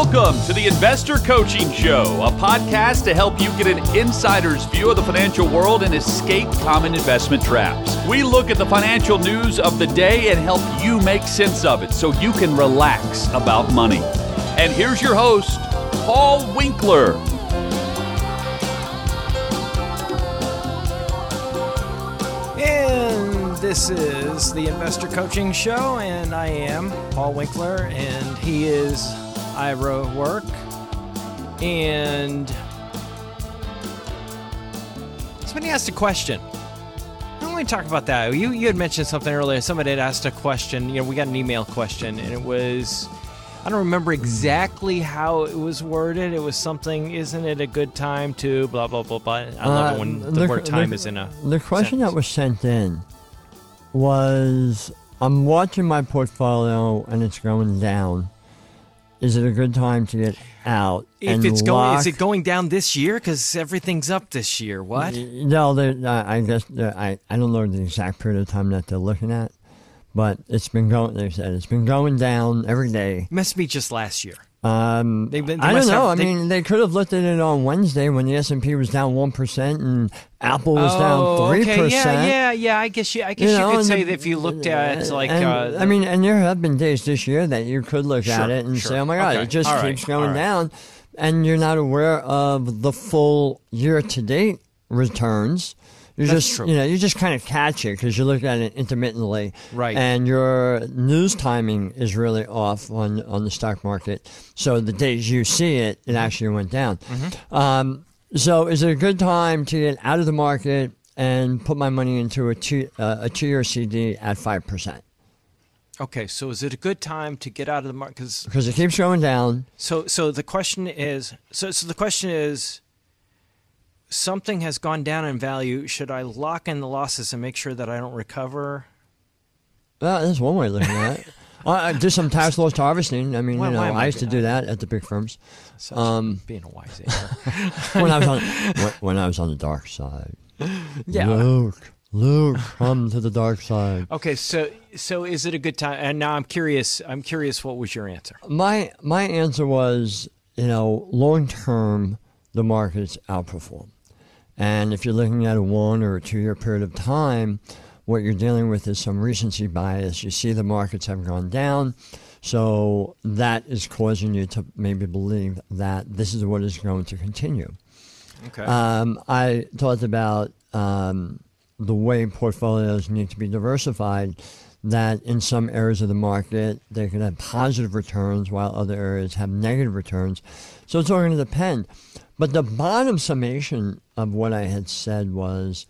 Welcome to the Investor Coaching Show, a podcast to help you get an insider's view of the financial world and escape common investment traps. We look at the financial news of the day and help you make sense of it so you can relax about money. And here's your host, Paul Winkler. And this is the Investor Coaching Show, and I am Paul Winkler, and he is Ira Work. And somebody asked a question. I don't want to talk about that. You you had mentioned something earlier. Somebody had asked a question. You know, we got an email question, and it was I don't remember exactly how it was worded. It was something, isn't it a good time to blah blah blah blah. I love it uh, when the, word time the, is in a The question sentence. that was sent in was I'm watching my portfolio and it's going down. Is it a good time to get out? If and it's going, is it going down this year? Because everything's up this year. What? No, uh, I guess uh, I I don't know the exact period of time that they're looking at, but it's been going. They said it's been going down every day. Must be just last year. Um, They've they I don't know. have- I they- mean, they could have looked at it on Wednesday when the S and P was down one percent and Apple was down three Oh, okay. percent. Yeah, yeah, yeah. I guess you. I guess you, know, could say the- that if you looked at like. and, uh, I mean, and there have been days this year that you could look at it and sure. say, "Oh my God, Okay, it just all right, keeps going all right. down," and you're not aware of the full year-to-date returns. You That's just, true. you know, you just kind of catch it because you look at it intermittently, Right. And your news timing is really off on on the stock market. So the days you see it, it actually went down. Mm-hmm. Um, so is it a good time to get out of the market and put my money into a two uh, a two-year CD at five percent? okay, so is it a good time to get out of the market? Because because it keeps going down. so so the question is so so the question is. Something has gone down in value. Should I lock in the losses and make sure that I don't recover? Well, that's one way of looking at it. I I do some tax loss harvesting. I mean, Why- you know, I I used to do that at the big firms Um, being a wise when I was on when I was on the dark side. Yeah. Luke, Luke, come to the dark side. Okay, so so is it a good time? And now I'm curious. I'm curious. What was your answer? My my answer was, you know, long term, the markets outperform, and if you're looking at a one or a two year period of time, what you're dealing with is some recency bias. You see the markets have gone down, so that is causing you to maybe believe that this is what is going to continue. Okay. Um, I talked about um, the way portfolios need to be diversified. That in some areas of the market they could have positive returns, while other areas have negative returns. So it's all going to depend. But the bottom summation of what I had said was,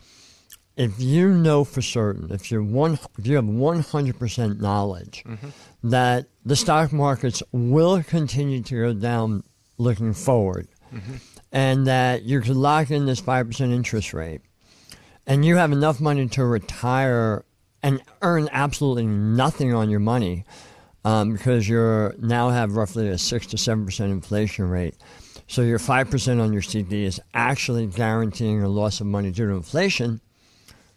if you know for certain, if you're one, if you have 100% knowledge that the stock markets will continue to go down looking forward, and that you could lock in this 5% interest rate, and you have enough money to retire and earn absolutely nothing on your money um, because you now have roughly a 6 to 7% inflation rate. So your 5% on your CD is actually guaranteeing a loss of money due to inflation.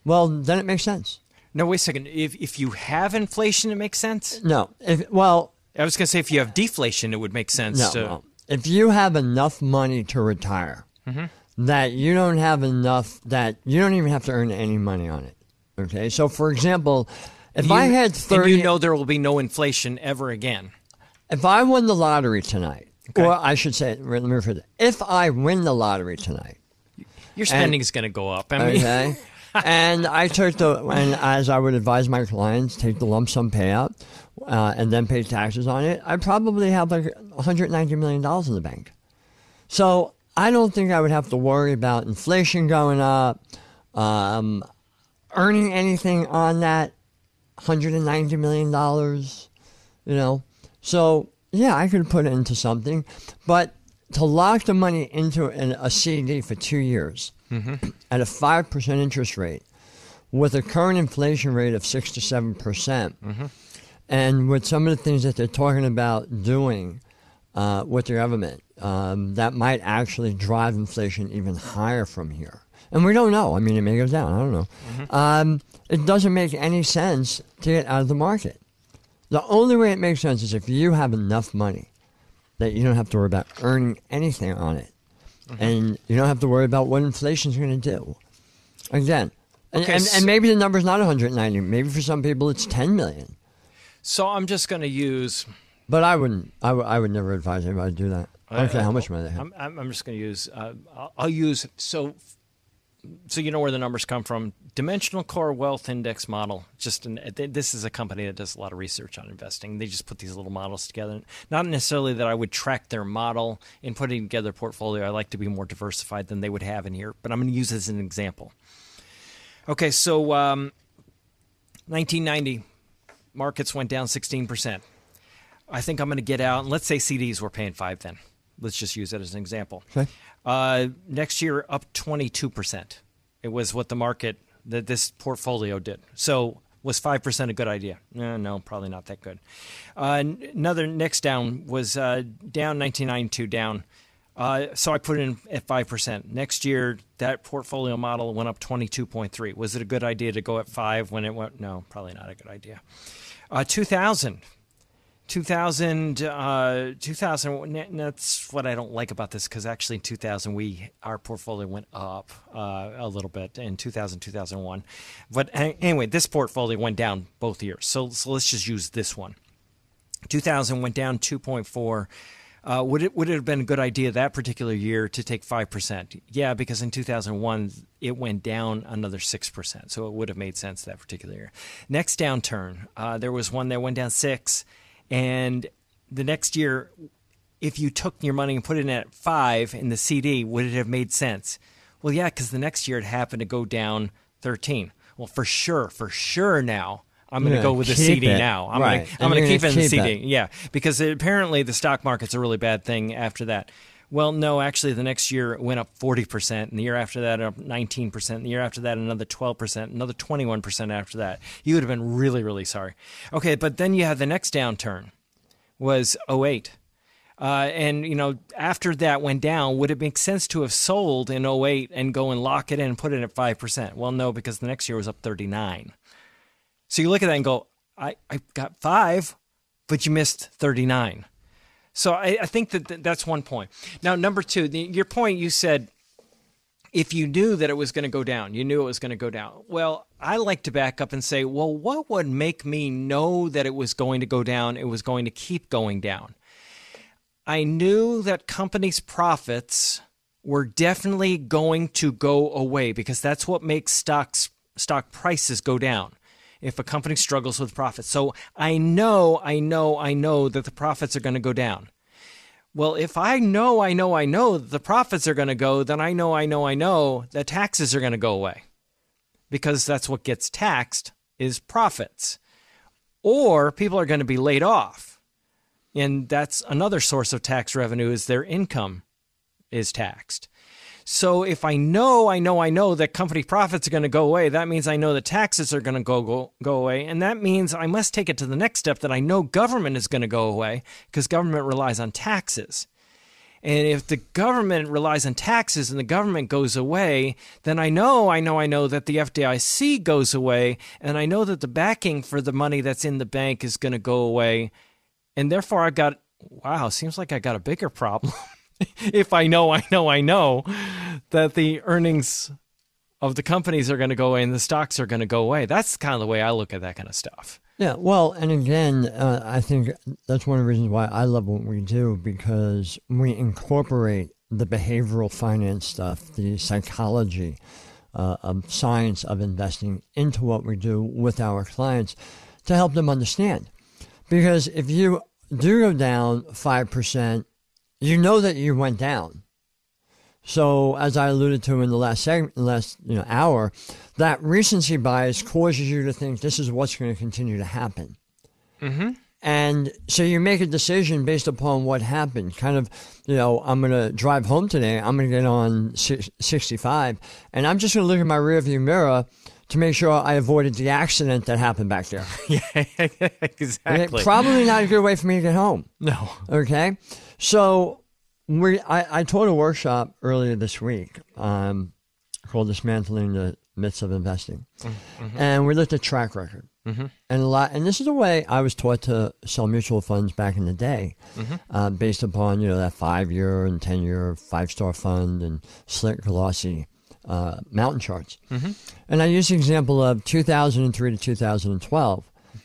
Well, then it makes sense. no, wait a second. If if you have inflation, it makes sense. No, if well, I was going to say if you have deflation, it would make sense. no, to, no. If you have enough money to retire, mm-hmm. that you don't have enough that you don't even have to earn any money on it. Okay, so for example, if You- I had and thirty, you know there will be no inflation ever again. if I won the lottery tonight, Okay. or I should say, let me rephrase it. If I win the lottery tonight, Your spending is going to go up. I mean, okay, and I took the and as I would advise my clients, take the lump sum payout, uh, and then pay taxes on it. I probably have like 190 million dollars in the bank. So I don't think I would have to worry about inflation going up, um, earning anything on that 190 million dollars. You know, so yeah, I could put it into something, but to lock the money into an, a CD for two years at a five percent interest rate, with a current inflation rate of six to seven percent, and with some of the things that they're talking about doing uh, with the government, um, that might actually drive inflation even higher from here. And we don't know. I mean, it may go down. I don't know. Um, it doesn't make any sense to get out of the market. The only way it makes sense is if you have enough money that you don't have to worry about earning anything on it. Mm-hmm. And you don't have to worry about what inflation's going to do. Again, and, Okay, and, so- and maybe the number's not 190. Maybe for some people it's 10 million. So I'm just going to use. But I wouldn't. I would- never advise anybody to do that. I don't care how much money they have. I'm, I'm, I'm just going to use. Uh, I'll, I'll use so. So you know where the numbers come from. Dimensional Core Wealth Index model. Just an, this is a company that does a lot of research on investing. They just put these little models together. Not necessarily that I would track their model in putting together a portfolio. I like to be more diversified than they would have in here. But I'm going to use it as an example. Okay, so um, 1990 markets went down 16 percent. I think I'm going to get out. And let's say CDs were paying five then. Let's just use that as an example. Okay. Uh, next year, up 22%. It was what the market, that this portfolio did. So was 5% a good idea? No, no, probably not that good. Uh, another next down was uh, down 1992, down. Uh, so I put it in at 5%. Next year, that portfolio model went up 22.3. Was it a good idea to go at 5 when it went? No, probably not a good idea. Uh, 2000. 2000, uh, 2000 n- that's what I don't like about this because actually in 2000 we our portfolio went up uh, a little bit in 2000 2001 but anyway this portfolio went down both years. So, so let's just use this one. 2000 went down 2.4 uh, would it would it have been a good idea that particular year to take five percent? Yeah, because in 2001 it went down another six percent, so it would have made sense that particular year. Next downturn, uh, there was one that went down six, and the next year, if you took your money and put it in at five in the CD, would it have made sense? Well, yeah, because the next year it happened to go down 13. Well, for sure, for sure now. I'm going to go with the CD it. now. I'm Right. going to And I'm going to keep it in the CD. it. Yeah, because apparently the stock market's a really bad thing after that. Well, no, actually, the next year it went up 40%, and the year after that, up 19%, and the year after that, another 12%, another 21% after that. You would have been really, really sorry. Okay, but then you had the next downturn was 08. Uh, and, you know, after that went down, would it make sense to have sold in 08 and go and lock it in and put it at 5%? Well, no, because the next year was up 39. So you look at that and go, I, I got five, but you missed 39. So I, I think that th- that's one point. Now, number two, the, your point you said if you knew that it was going to go down, you knew it was going to go down. Well, I like to back up and say, well, what would make me know that it was going to go down? It was going to keep going down. I knew that companies' profits were definitely going to go away because that's what makes stocks stock prices go down if a company struggles with profits. So I know, I know, I know that the profits are going to go down. Well, if I know, I know, I know that the profits are going to go, then I know, I know, I know that taxes are going to go away because that's what gets taxed is profits. Or people are going to be laid off. And that's another source of tax revenue is their income is taxed. So if I know, I know, I know that company profits are going to go away, that means I know that taxes are going to go, go go away, and that means I must take it to the next step that I know government is going to go away because government relies on taxes. And if the government relies on taxes and the government goes away, then I know, I know, I know that the FDIC goes away, and I know that the backing for the money that's in the bank is going to go away. And therefore, I've got, wow, seems like I got a bigger problem. if I know, I know, I know that the earnings of the companies are going to go away and the stocks are going to go away. That's kind of the way I look at that kind of stuff. Yeah, well, and again, uh, I think that's one of the reasons why I love what we do because we incorporate the behavioral finance stuff, the psychology, uh, of science of investing into what we do with our clients to help them understand. Because if you do go down 5%, you know that you went down. So, as I alluded to in the last segment, last you know hour, that recency bias causes you to think this is what's going to continue to happen. Mm-hmm. And so you make a decision based upon what happened. Kind of, you know, I'm going to drive home today. I'm going to get on 65, and I'm just going to look in my rearview mirror to make sure I avoided the accident that happened back there. Yeah, exactly. Probably not a good way for me to get home. no. Okay, so we I, I taught a workshop earlier this week um, called "Dismantling the Myths of Investing," and we looked at track record. Mm-hmm. And a lot, and this is the way I was taught to sell mutual funds back in the day, mm-hmm. uh, based upon you know that five year and ten year five star fund and slick glossy uh, mountain charts. Mm-hmm. And I used the example of 2003 to 2012.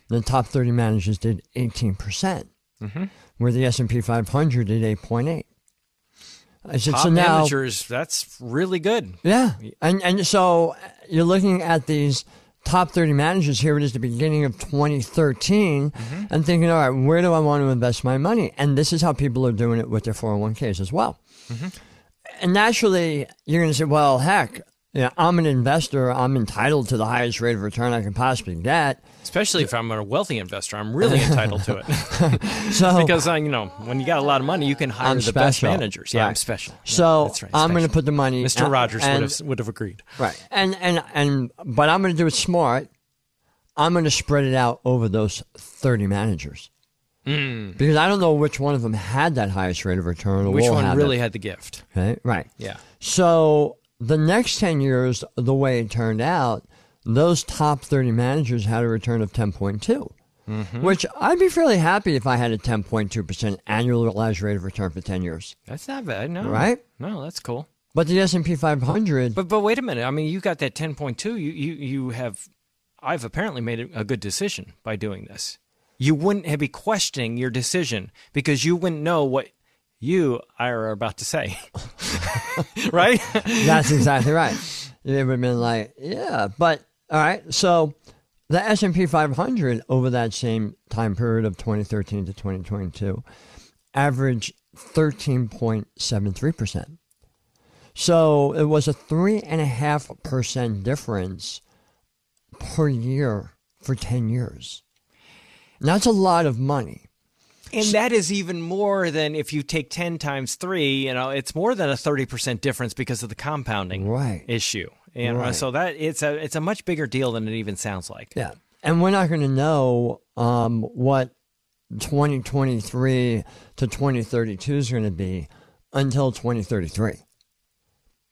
The top 30 managers did 18 percent, mm-hmm. Where the S and P 500 at 8.8. I said, Top so now, managers, that's really good. Yeah. And, and so you're looking at these top 30 managers here it is the beginning of 2013 mm-hmm. and thinking, all right, where do I want to invest my money? And this is how people are doing it with their 401ks as well. Mm-hmm. And naturally, you're going to say, well, heck, yeah, I'm an investor. I'm entitled to the highest rate of return I can possibly get. Especially if I'm a wealthy investor, I'm really entitled to it. so because uh, you know, when you got a lot of money, you can hire I'm the special. best managers. Yeah, right. I'm special. So yeah, right, I'm going to put the money. Mr. Rogers and, would have would have agreed. Right, and and and but I'm going to do it smart. I'm going to spread it out over those 30 managers. Mm. Because I don't know which one of them had that highest rate of return. which one really it. had the gift? Okay, right. Yeah. So the next 10 years, the way it turned out, those top 30 managers had a return of 10.2. Mm-hmm. Which I'd be fairly happy if I had a 10.2% annualized rate of return for 10 years. That's not bad, no. Right? No, that's cool. But the S&P 500 But but wait a minute. I mean, you got that 10.2. You you you have I've apparently made a good decision by doing this. You wouldn't be questioning your decision because you wouldn't know what you are about to say. right? That's exactly right. It would have been like, yeah, but all right. So the S&P 500 over that same time period of 2013 to 2022 averaged 13.73%. So it was a 3.5% difference per year for 10 years. That's a lot of money. And that is even more than if you take 10 times 3, you know, it's more than a 30% difference because of the compounding right. issue. And right. so that it's a it's a much bigger deal than it even sounds like. Yeah. And we're not going to know um, what 2023 to 2032 is going to be until 2033.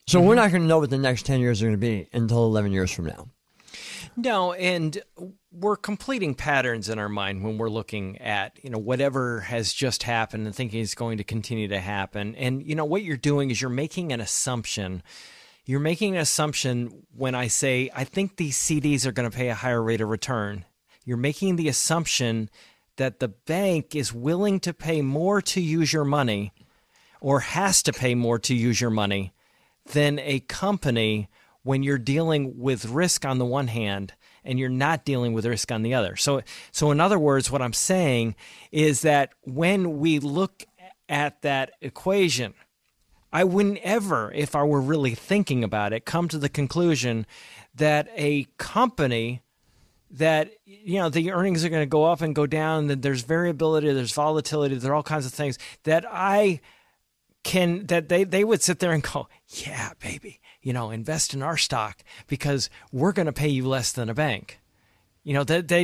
So mm-hmm. we're not going to know what the next 10 years are going to be until 11 years from now. No, and we're completing patterns in our mind when we're looking at you know whatever has just happened and thinking it's going to continue to happen and you know what you're doing is you're making an assumption you're making an assumption when i say i think these cds are going to pay a higher rate of return you're making the assumption that the bank is willing to pay more to use your money or has to pay more to use your money than a company when you're dealing with risk on the one hand and you're not dealing with risk on the other. So, so in other words, what I'm saying is that when we look at that equation, I wouldn't ever, if I were really thinking about it, come to the conclusion that a company that you know the earnings are going to go up and go down that there's variability there's volatility there are all kinds of things that i can that they they would sit there and go yeah baby you know, invest in our stock because we're going to pay you less than a bank. You know, that they,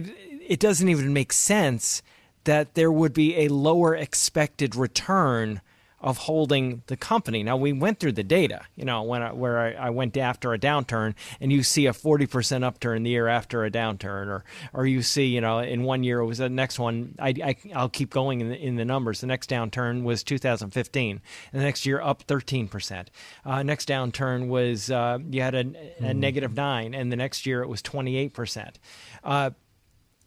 it doesn't even make sense that there would be a lower expected return of holding the company. Now we went through the data, you know, when I, where I, I, went after a downturn, and you see a forty percent upturn the year after a downturn, or or you see, you know, in one year it was the next one. I, I will keep going in the, in the numbers. The next downturn was 2015, and the next year up 13 percent. Uh, next downturn was uh, you had a, a mm. negative nine, and the next year it was 28 percent. Uh,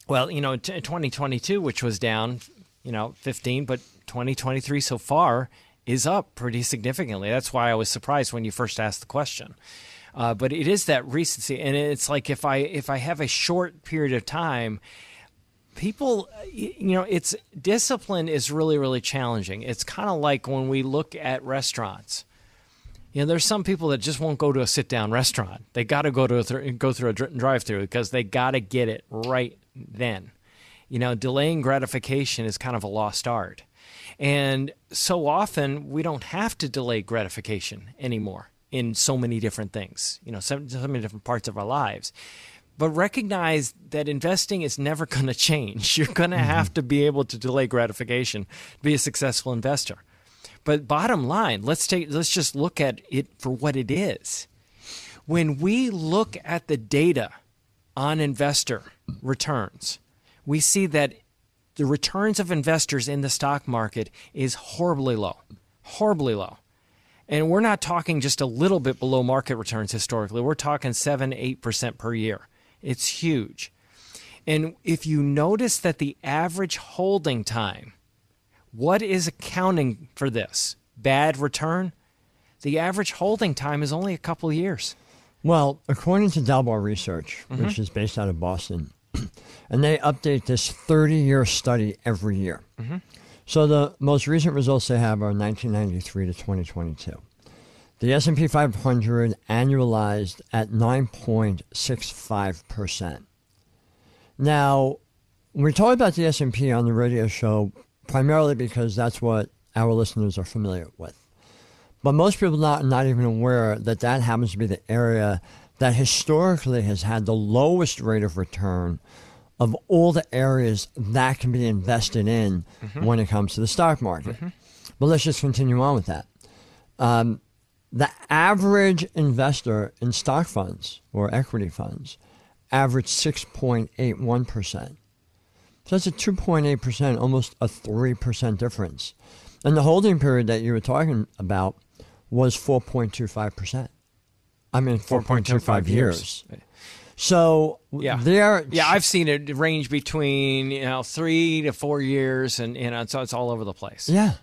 well, you know, t- 2022, which was down, you know, 15, but 2023 so far is up pretty significantly. That's why I was surprised when you first asked the question. Uh, but it is that recency, and it's like if I if I have a short period of time, people, you know, it's discipline is really really challenging. It's kind of like when we look at restaurants. You know, there's some people that just won't go to a sit down restaurant. They got to go to a th- go through a drive through because they got to get it right then. You know, delaying gratification is kind of a lost art. And so often we don't have to delay gratification anymore in so many different things, you know, so, so many different parts of our lives. But recognize that investing is never going to change. You're going to mm-hmm. have to be able to delay gratification to be a successful investor. But bottom line, let's take let's just look at it for what it is. When we look at the data on investor returns, we see that the returns of investors in the stock market is horribly low, horribly low. And we're not talking just a little bit below market returns historically. We're talking 7 8% per year. It's huge. And if you notice that the average holding time, what is accounting for this? Bad return? The average holding time is only a couple years. Well, according to Dalbar Research, mm-hmm. which is based out of Boston, and they update this 30 year study every year. Mm-hmm. So the most recent results they have are 1993 to 2022. The S&P 500 annualized at 9.65%. Now, we talk about the S&P on the radio show primarily because that's what our listeners are familiar with. But most people not not even aware that that happens to be the area that historically has had the lowest rate of return of all the areas that can be invested in mm-hmm. when it comes to the stock market. Mm-hmm. But let's just continue on with that. Um, the average investor in stock funds or equity funds averaged 6.81%. So that's a 2.8%, almost a 3% difference. And the holding period that you were talking about was 4.25%. I mean, 4.25 years. years. So yeah, there. Yeah, I've seen it range between you know three to four years, and you know so it's all over the place. Yeah,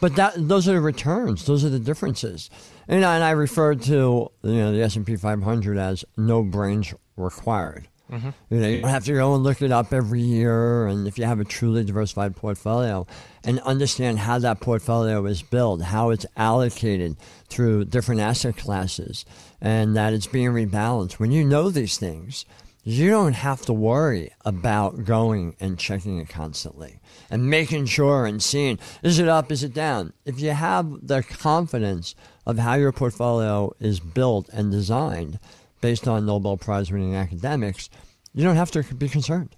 but that those are the returns. Those are the differences. And, and I refer to you know the S and P 500 as no brains required. Mm-hmm. You know, you have to go and look it up every year. And if you have a truly diversified portfolio and understand how that portfolio is built, how it's allocated through different asset classes, and that it's being rebalanced, when you know these things, you don't have to worry about going and checking it constantly and making sure and seeing is it up, is it down. If you have the confidence of how your portfolio is built and designed, based on Nobel Prize winning academics, you don't have to be concerned.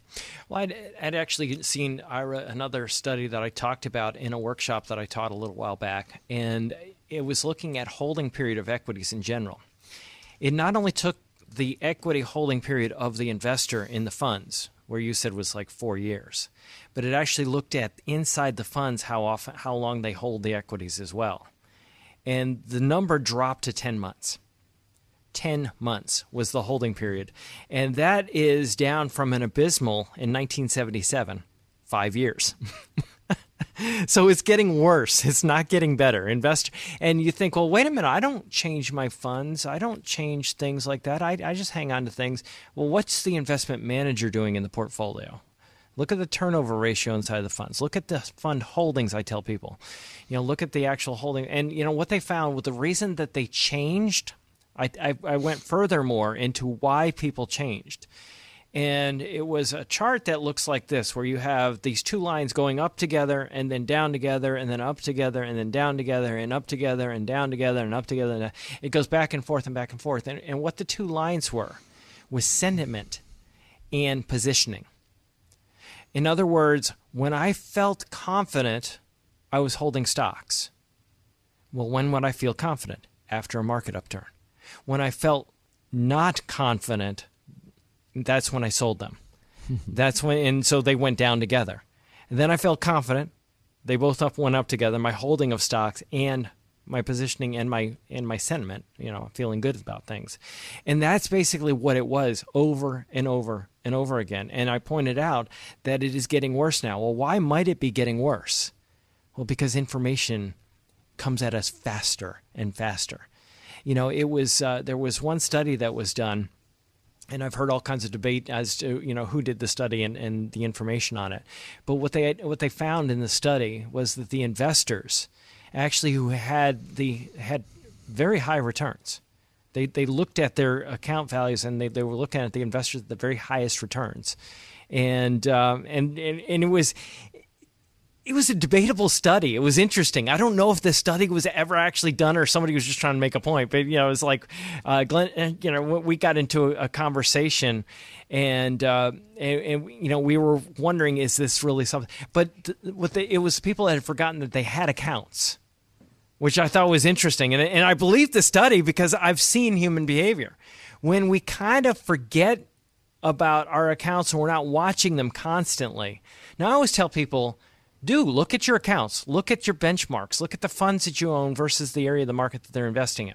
Well, I'd, I'd, actually seen Ira another study that I talked about in a workshop that I taught a little while back, and it was looking at holding period of equities in general. It not only took the equity holding period of the investor in the funds, where you said was like four years, but it actually looked at inside the funds how often, how long they hold the equities as well, and the number dropped to ten months. 10 months was the holding period. And that is down from an abysmal in 1977, five years. so it's getting worse. It's not getting better. Investor, and you think, well, wait a minute. I don't change my funds. I don't change things like that. I, I just hang on to things. Well, what's the investment manager doing in the portfolio? Look at the turnover ratio inside the funds. Look at the fund holdings. I tell people, you know, look at the actual holding, and you know what they found. With the reason that they changed I, I, I went furthermore into why people changed. And it was a chart that looks like this, where you have these two lines going up together and then down together and then up together and then down together and up together and down together and up together. And it goes back and forth and back and forth. And, and what the two lines were was sentiment and positioning. In other words, when I felt confident, I was holding stocks. Well, when would I feel confident? After a market upturn. When I felt not confident, that's when I sold them. that's when, and so they went down together. And then I felt confident. They both up went up together. My holding of stocks and my positioning and my and my sentiment, you know, feeling good about things. And that's basically what it was over and over and over again. And I pointed out that it is getting worse now. Well, why might it be getting worse? Well, because information comes at us faster and faster you know, it was uh, there was one study that was done and I've heard all kinds of debate as to you know who did the study and, and the information on it. But what they what they found in the study was that the investors actually who had the had very high returns. They they looked at their account values and they, they were looking at the investors at the very highest returns. And, um, and and and it was it was a debatable study. It was interesting. I don't know if the study was ever actually done or somebody was just trying to make a point. But you know, it was like uh, Glenn. Uh, you know, we got into a, conversation, and, uh, and, and you know, we were wondering, is this really something? But what the, it was people that had forgotten that they had accounts, which I thought was interesting, and and I believe the study because I've seen human behavior when we kind of forget about our accounts and we're not watching them constantly. Now, I always tell people, do look at your accounts, look at your benchmarks, look at the funds that you own versus the area of the market that they're investing in.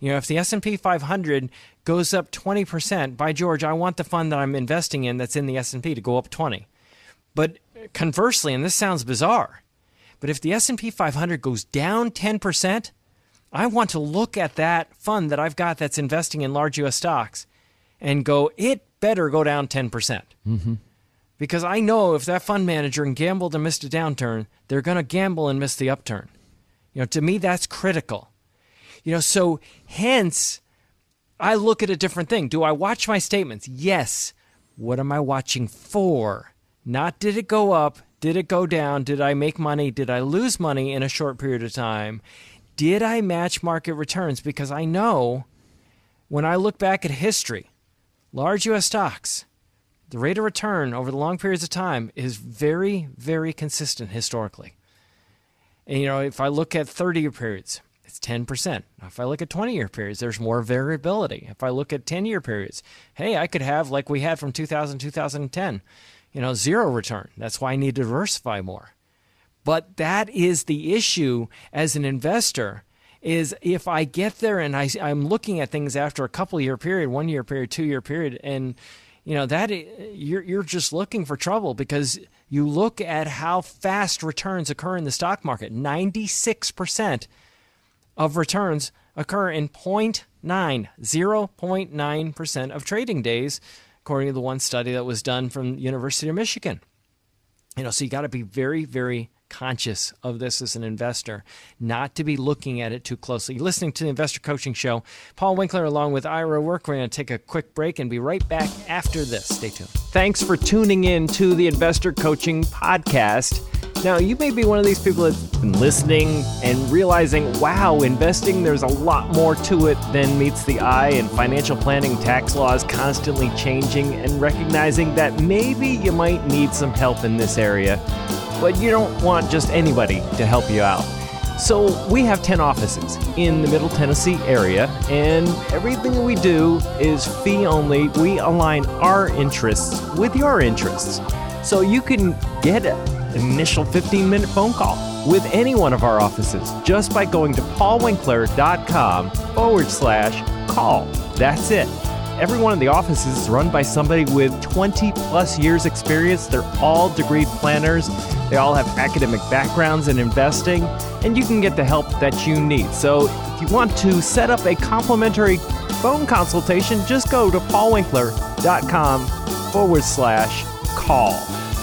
You know, if the S&P 500 goes up 20%, by George, I want the fund that I'm investing in that's in the S&P to go up 20. But conversely, and this sounds bizarre, but if the S&P 500 goes down 10%, I want to look at that fund that I've got that's investing in large US stocks and go, it better go down 10%. percent mm-hmm. Because I know if that fund manager gambled and missed a downturn, they're going to gamble and miss the upturn. You know, to me, that's critical. You know, so hence, I look at a different thing. Do I watch my statements? Yes. What am I watching for? Not did it go up? Did it go down? Did I make money? Did I lose money in a short period of time? Did I match market returns? Because I know when I look back at history, large US stocks, the rate of return over the long periods of time is very, very consistent historically. And, you know, if I look at 30 year periods, it's 10%. If I look at 20 year periods, there's more variability. If I look at 10 year periods, hey, I could have, like we had from 2000 2010, you know, zero return. That's why I need to diversify more. But that is the issue as an investor is if I get there and I, I'm looking at things after a couple year period, one year period, two year period, and you know that you're you're just looking for trouble because you look at how fast returns occur in the stock market. Ninety six percent of returns occur in 0.9, 0.9 percent of trading days, according to the one study that was done from University of Michigan. You know, so you got to be very, very conscious of this as an investor, not to be looking at it too closely. You're listening to the Investor Coaching Show. Paul Winkler along with Ira Work. We're going to take a quick break and be right back after this. Stay tuned. Thanks for tuning in to the Investor Coaching Podcast. Now, you may be one of these people that's been listening and realizing, wow, investing, there's a lot more to it than meets the eye, and financial planning, tax laws constantly changing, and recognizing that maybe you might need some help in this area but you don't want just anybody to help you out. So, we have 10 offices in the Middle Tennessee area, and everything we do is fee only. We align our interests with your interests. So, you can get an initial 15 minute phone call with any one of our offices just by going to paulwinkler.com forward slash call. That's it. Every one of the offices is run by somebody with 20 plus years experience. They're all degree planners. They all have academic backgrounds in investing, and you can get the help that you need. So if you want to set up a complimentary phone consultation, just go to paulwinkler.com forward slash call.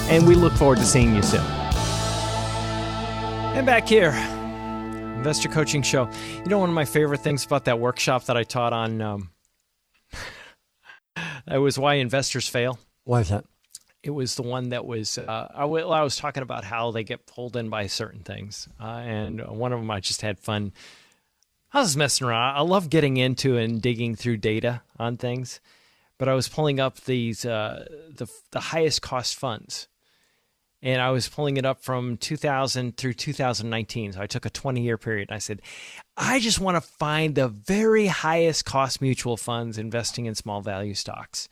And we look forward to seeing you soon. And back here, Investor Coaching Show. You know, one of my favorite things about that workshop that I taught on um, it was why investors fail. Why is that? It was the one that was uh, I, w- I was talking about how they get pulled in by certain things, uh, and one of them I just had fun. I was messing around. I love getting into and digging through data on things, but I was pulling up these uh, the the highest cost funds, and I was pulling it up from 2000 through 2019. So I took a 20 year period. I said, I just want to find the very highest cost mutual funds investing in small value stocks.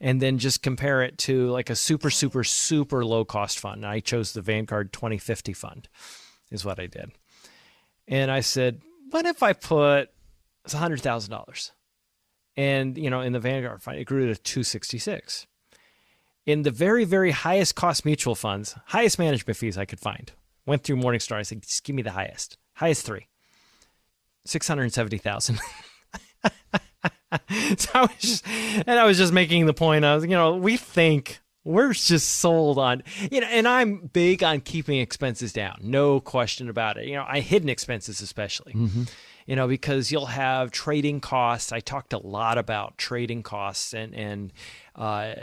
And then just compare it to like a super, super, super low cost fund. And I chose the Vanguard 2050 fund, is what I did. And I said, what if I put it's $100,000? And, you know, in the Vanguard fund, it grew to 266 in the very, very highest cost mutual funds, highest management fees I could find. Went through Morningstar. I said, just give me the highest. Highest three. 670,000. so I was just, and I was just making the point of, you know, we think we're just sold on, you know, and I'm big on keeping expenses down. No question about it. You know, I hidden expenses especially. Mm-hmm you know, because you'll have trading costs. I talked a lot about trading costs and and uh,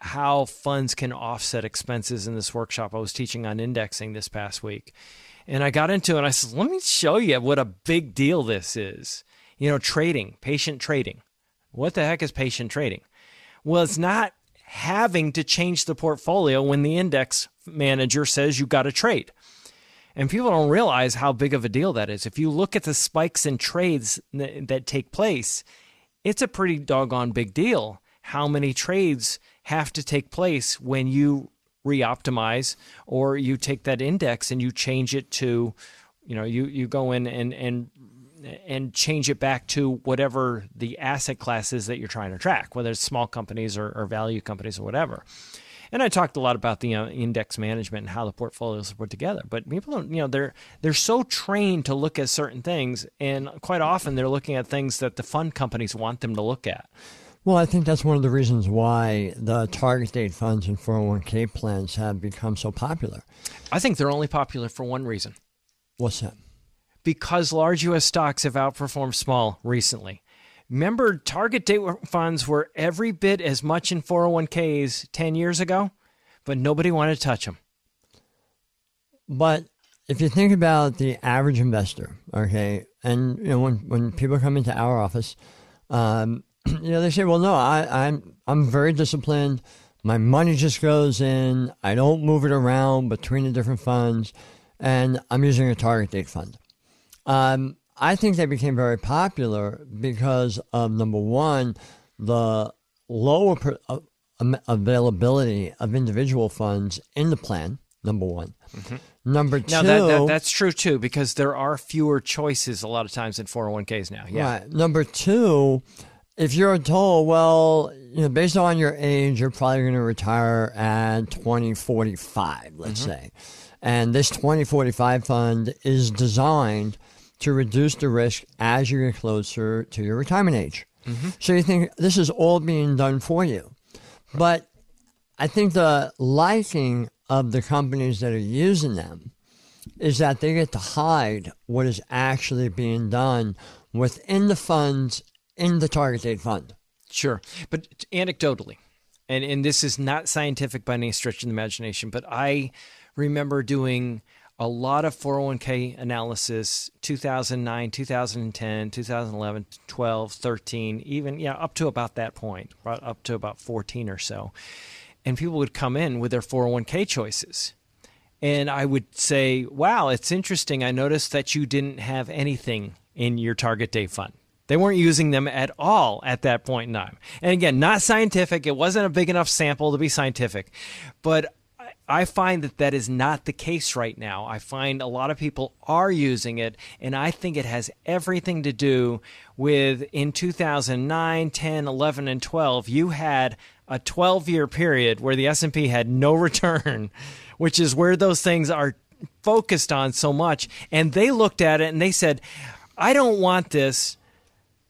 how funds can offset expenses in this workshop I was teaching on indexing this past week. And I got into it and I said, let me show you what a big deal this is. You know, trading, patient trading. What the heck is patient trading? Well, it's not having to change the portfolio when the index manager says you got to trade. And people don't realize how big of a deal that is. If you look at the spikes in trades that take place, it's a pretty doggone big deal how many trades have to take place when you reoptimize or you take that index and you change it to, you know, you, you go in and, and and change it back to whatever the asset class is that you're trying to track, whether it's small companies or, or value companies or whatever. And I talked a lot about the uh, index management and how the portfolios are put together. But people don't, you know, they're they're so trained to look at certain things, and quite often they're looking at things that the fund companies want them to look at. Well, I think that's one of the reasons why the target date funds and 401k plans have become so popular. I think they're only popular for one reason. What's that? Because large U.S. stocks have outperformed small recently. Remember, target date funds were every bit as much in 401ks 10 years ago, but nobody wanted to touch them. But if you think about the average investor, okay, and you know when, when people come into our office, um, you know, they say, "Well, no, I, I'm I'm very disciplined. My money just goes in. I don't move it around between the different funds, and I'm using a target date fund." Um, I think they became very popular because of number one, the lower per, uh, availability of individual funds in the plan. Number one. Mm-hmm. Number two. Now that, that, that's true too because there are fewer choices a lot of times in 401ks now. Yeah. Right. Number two if you're told, well, you know, based on your age, you're probably going to retire at 2045, let's mm-hmm. say. And this 2045 fund is designed to reduce the risk as you get closer to your retirement age. Mm-hmm. So you think this is all being done for you. But I think the liking of the companies that are using them is that they get to hide what is actually being done within the funds in the target date fund. Sure. But anecdotally, and, and this is not scientific by any stretch of the imagination, but I remember doing a lot of 401k analysis 2009 2010 2011 12 13 even yeah up to about that point right up to about 14 or so and people would come in with their 401k choices and i would say wow it's interesting i noticed that you didn't have anything in your target date fund they weren't using them at all at that point in time. And again, not scientific. It wasn't a big enough sample to be scientific. But I find that that is not the case right now. I find a lot of people are using it, and I think it has everything to do with in 2009, 10, 11, and 12, you had a 12 year period where the S&P had no return, which is where those things are focused on so much. And they looked at it and they said, I don't want this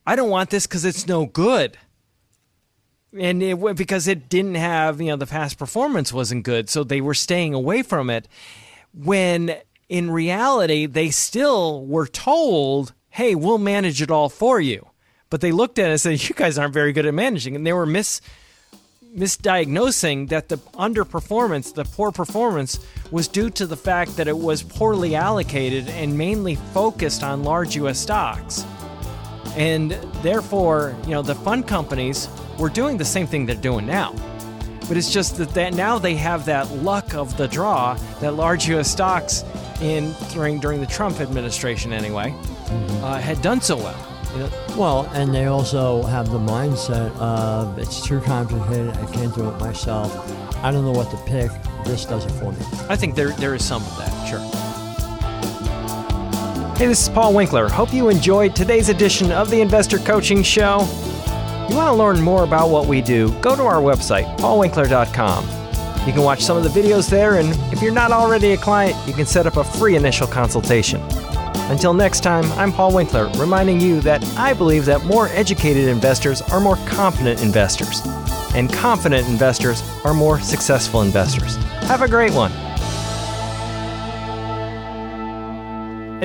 I don't want this because it's no good. And it, because it didn't have, you know, the past performance wasn't good, so they were staying away from it. When in reality, they still were told, hey, we'll manage it all for you. But they looked at it and said, you guys aren't very good at managing. And they were mis- misdiagnosing that the underperformance, the poor performance, was due to the fact that it was poorly allocated and mainly focused on large U.S. stocks. And therefore, you know, the fund companies were doing the same thing they're doing now. But it's just that, that now they have that luck of the draw that large U.S. stocks in during during the Trump administration anyway mm-hmm. uh, had done so well. You know? Well, and they also have the mindset of it's too complicated. I can't do it myself. I don't know what to pick. This does it for me. I think there there is some of that. Sure. Hey, this is Paul Winkler. Hope you enjoyed today's edition of the Investor Coaching Show. You want to learn more about what we do, go to our website, paulwinkler.com. You can watch some of the videos there, and if you're not already a client, you can set up a free initial consultation. Until next time, I'm Paul Winkler, reminding you that I believe that more educated investors are more confident investors, and confident investors are more successful investors. Have a great one.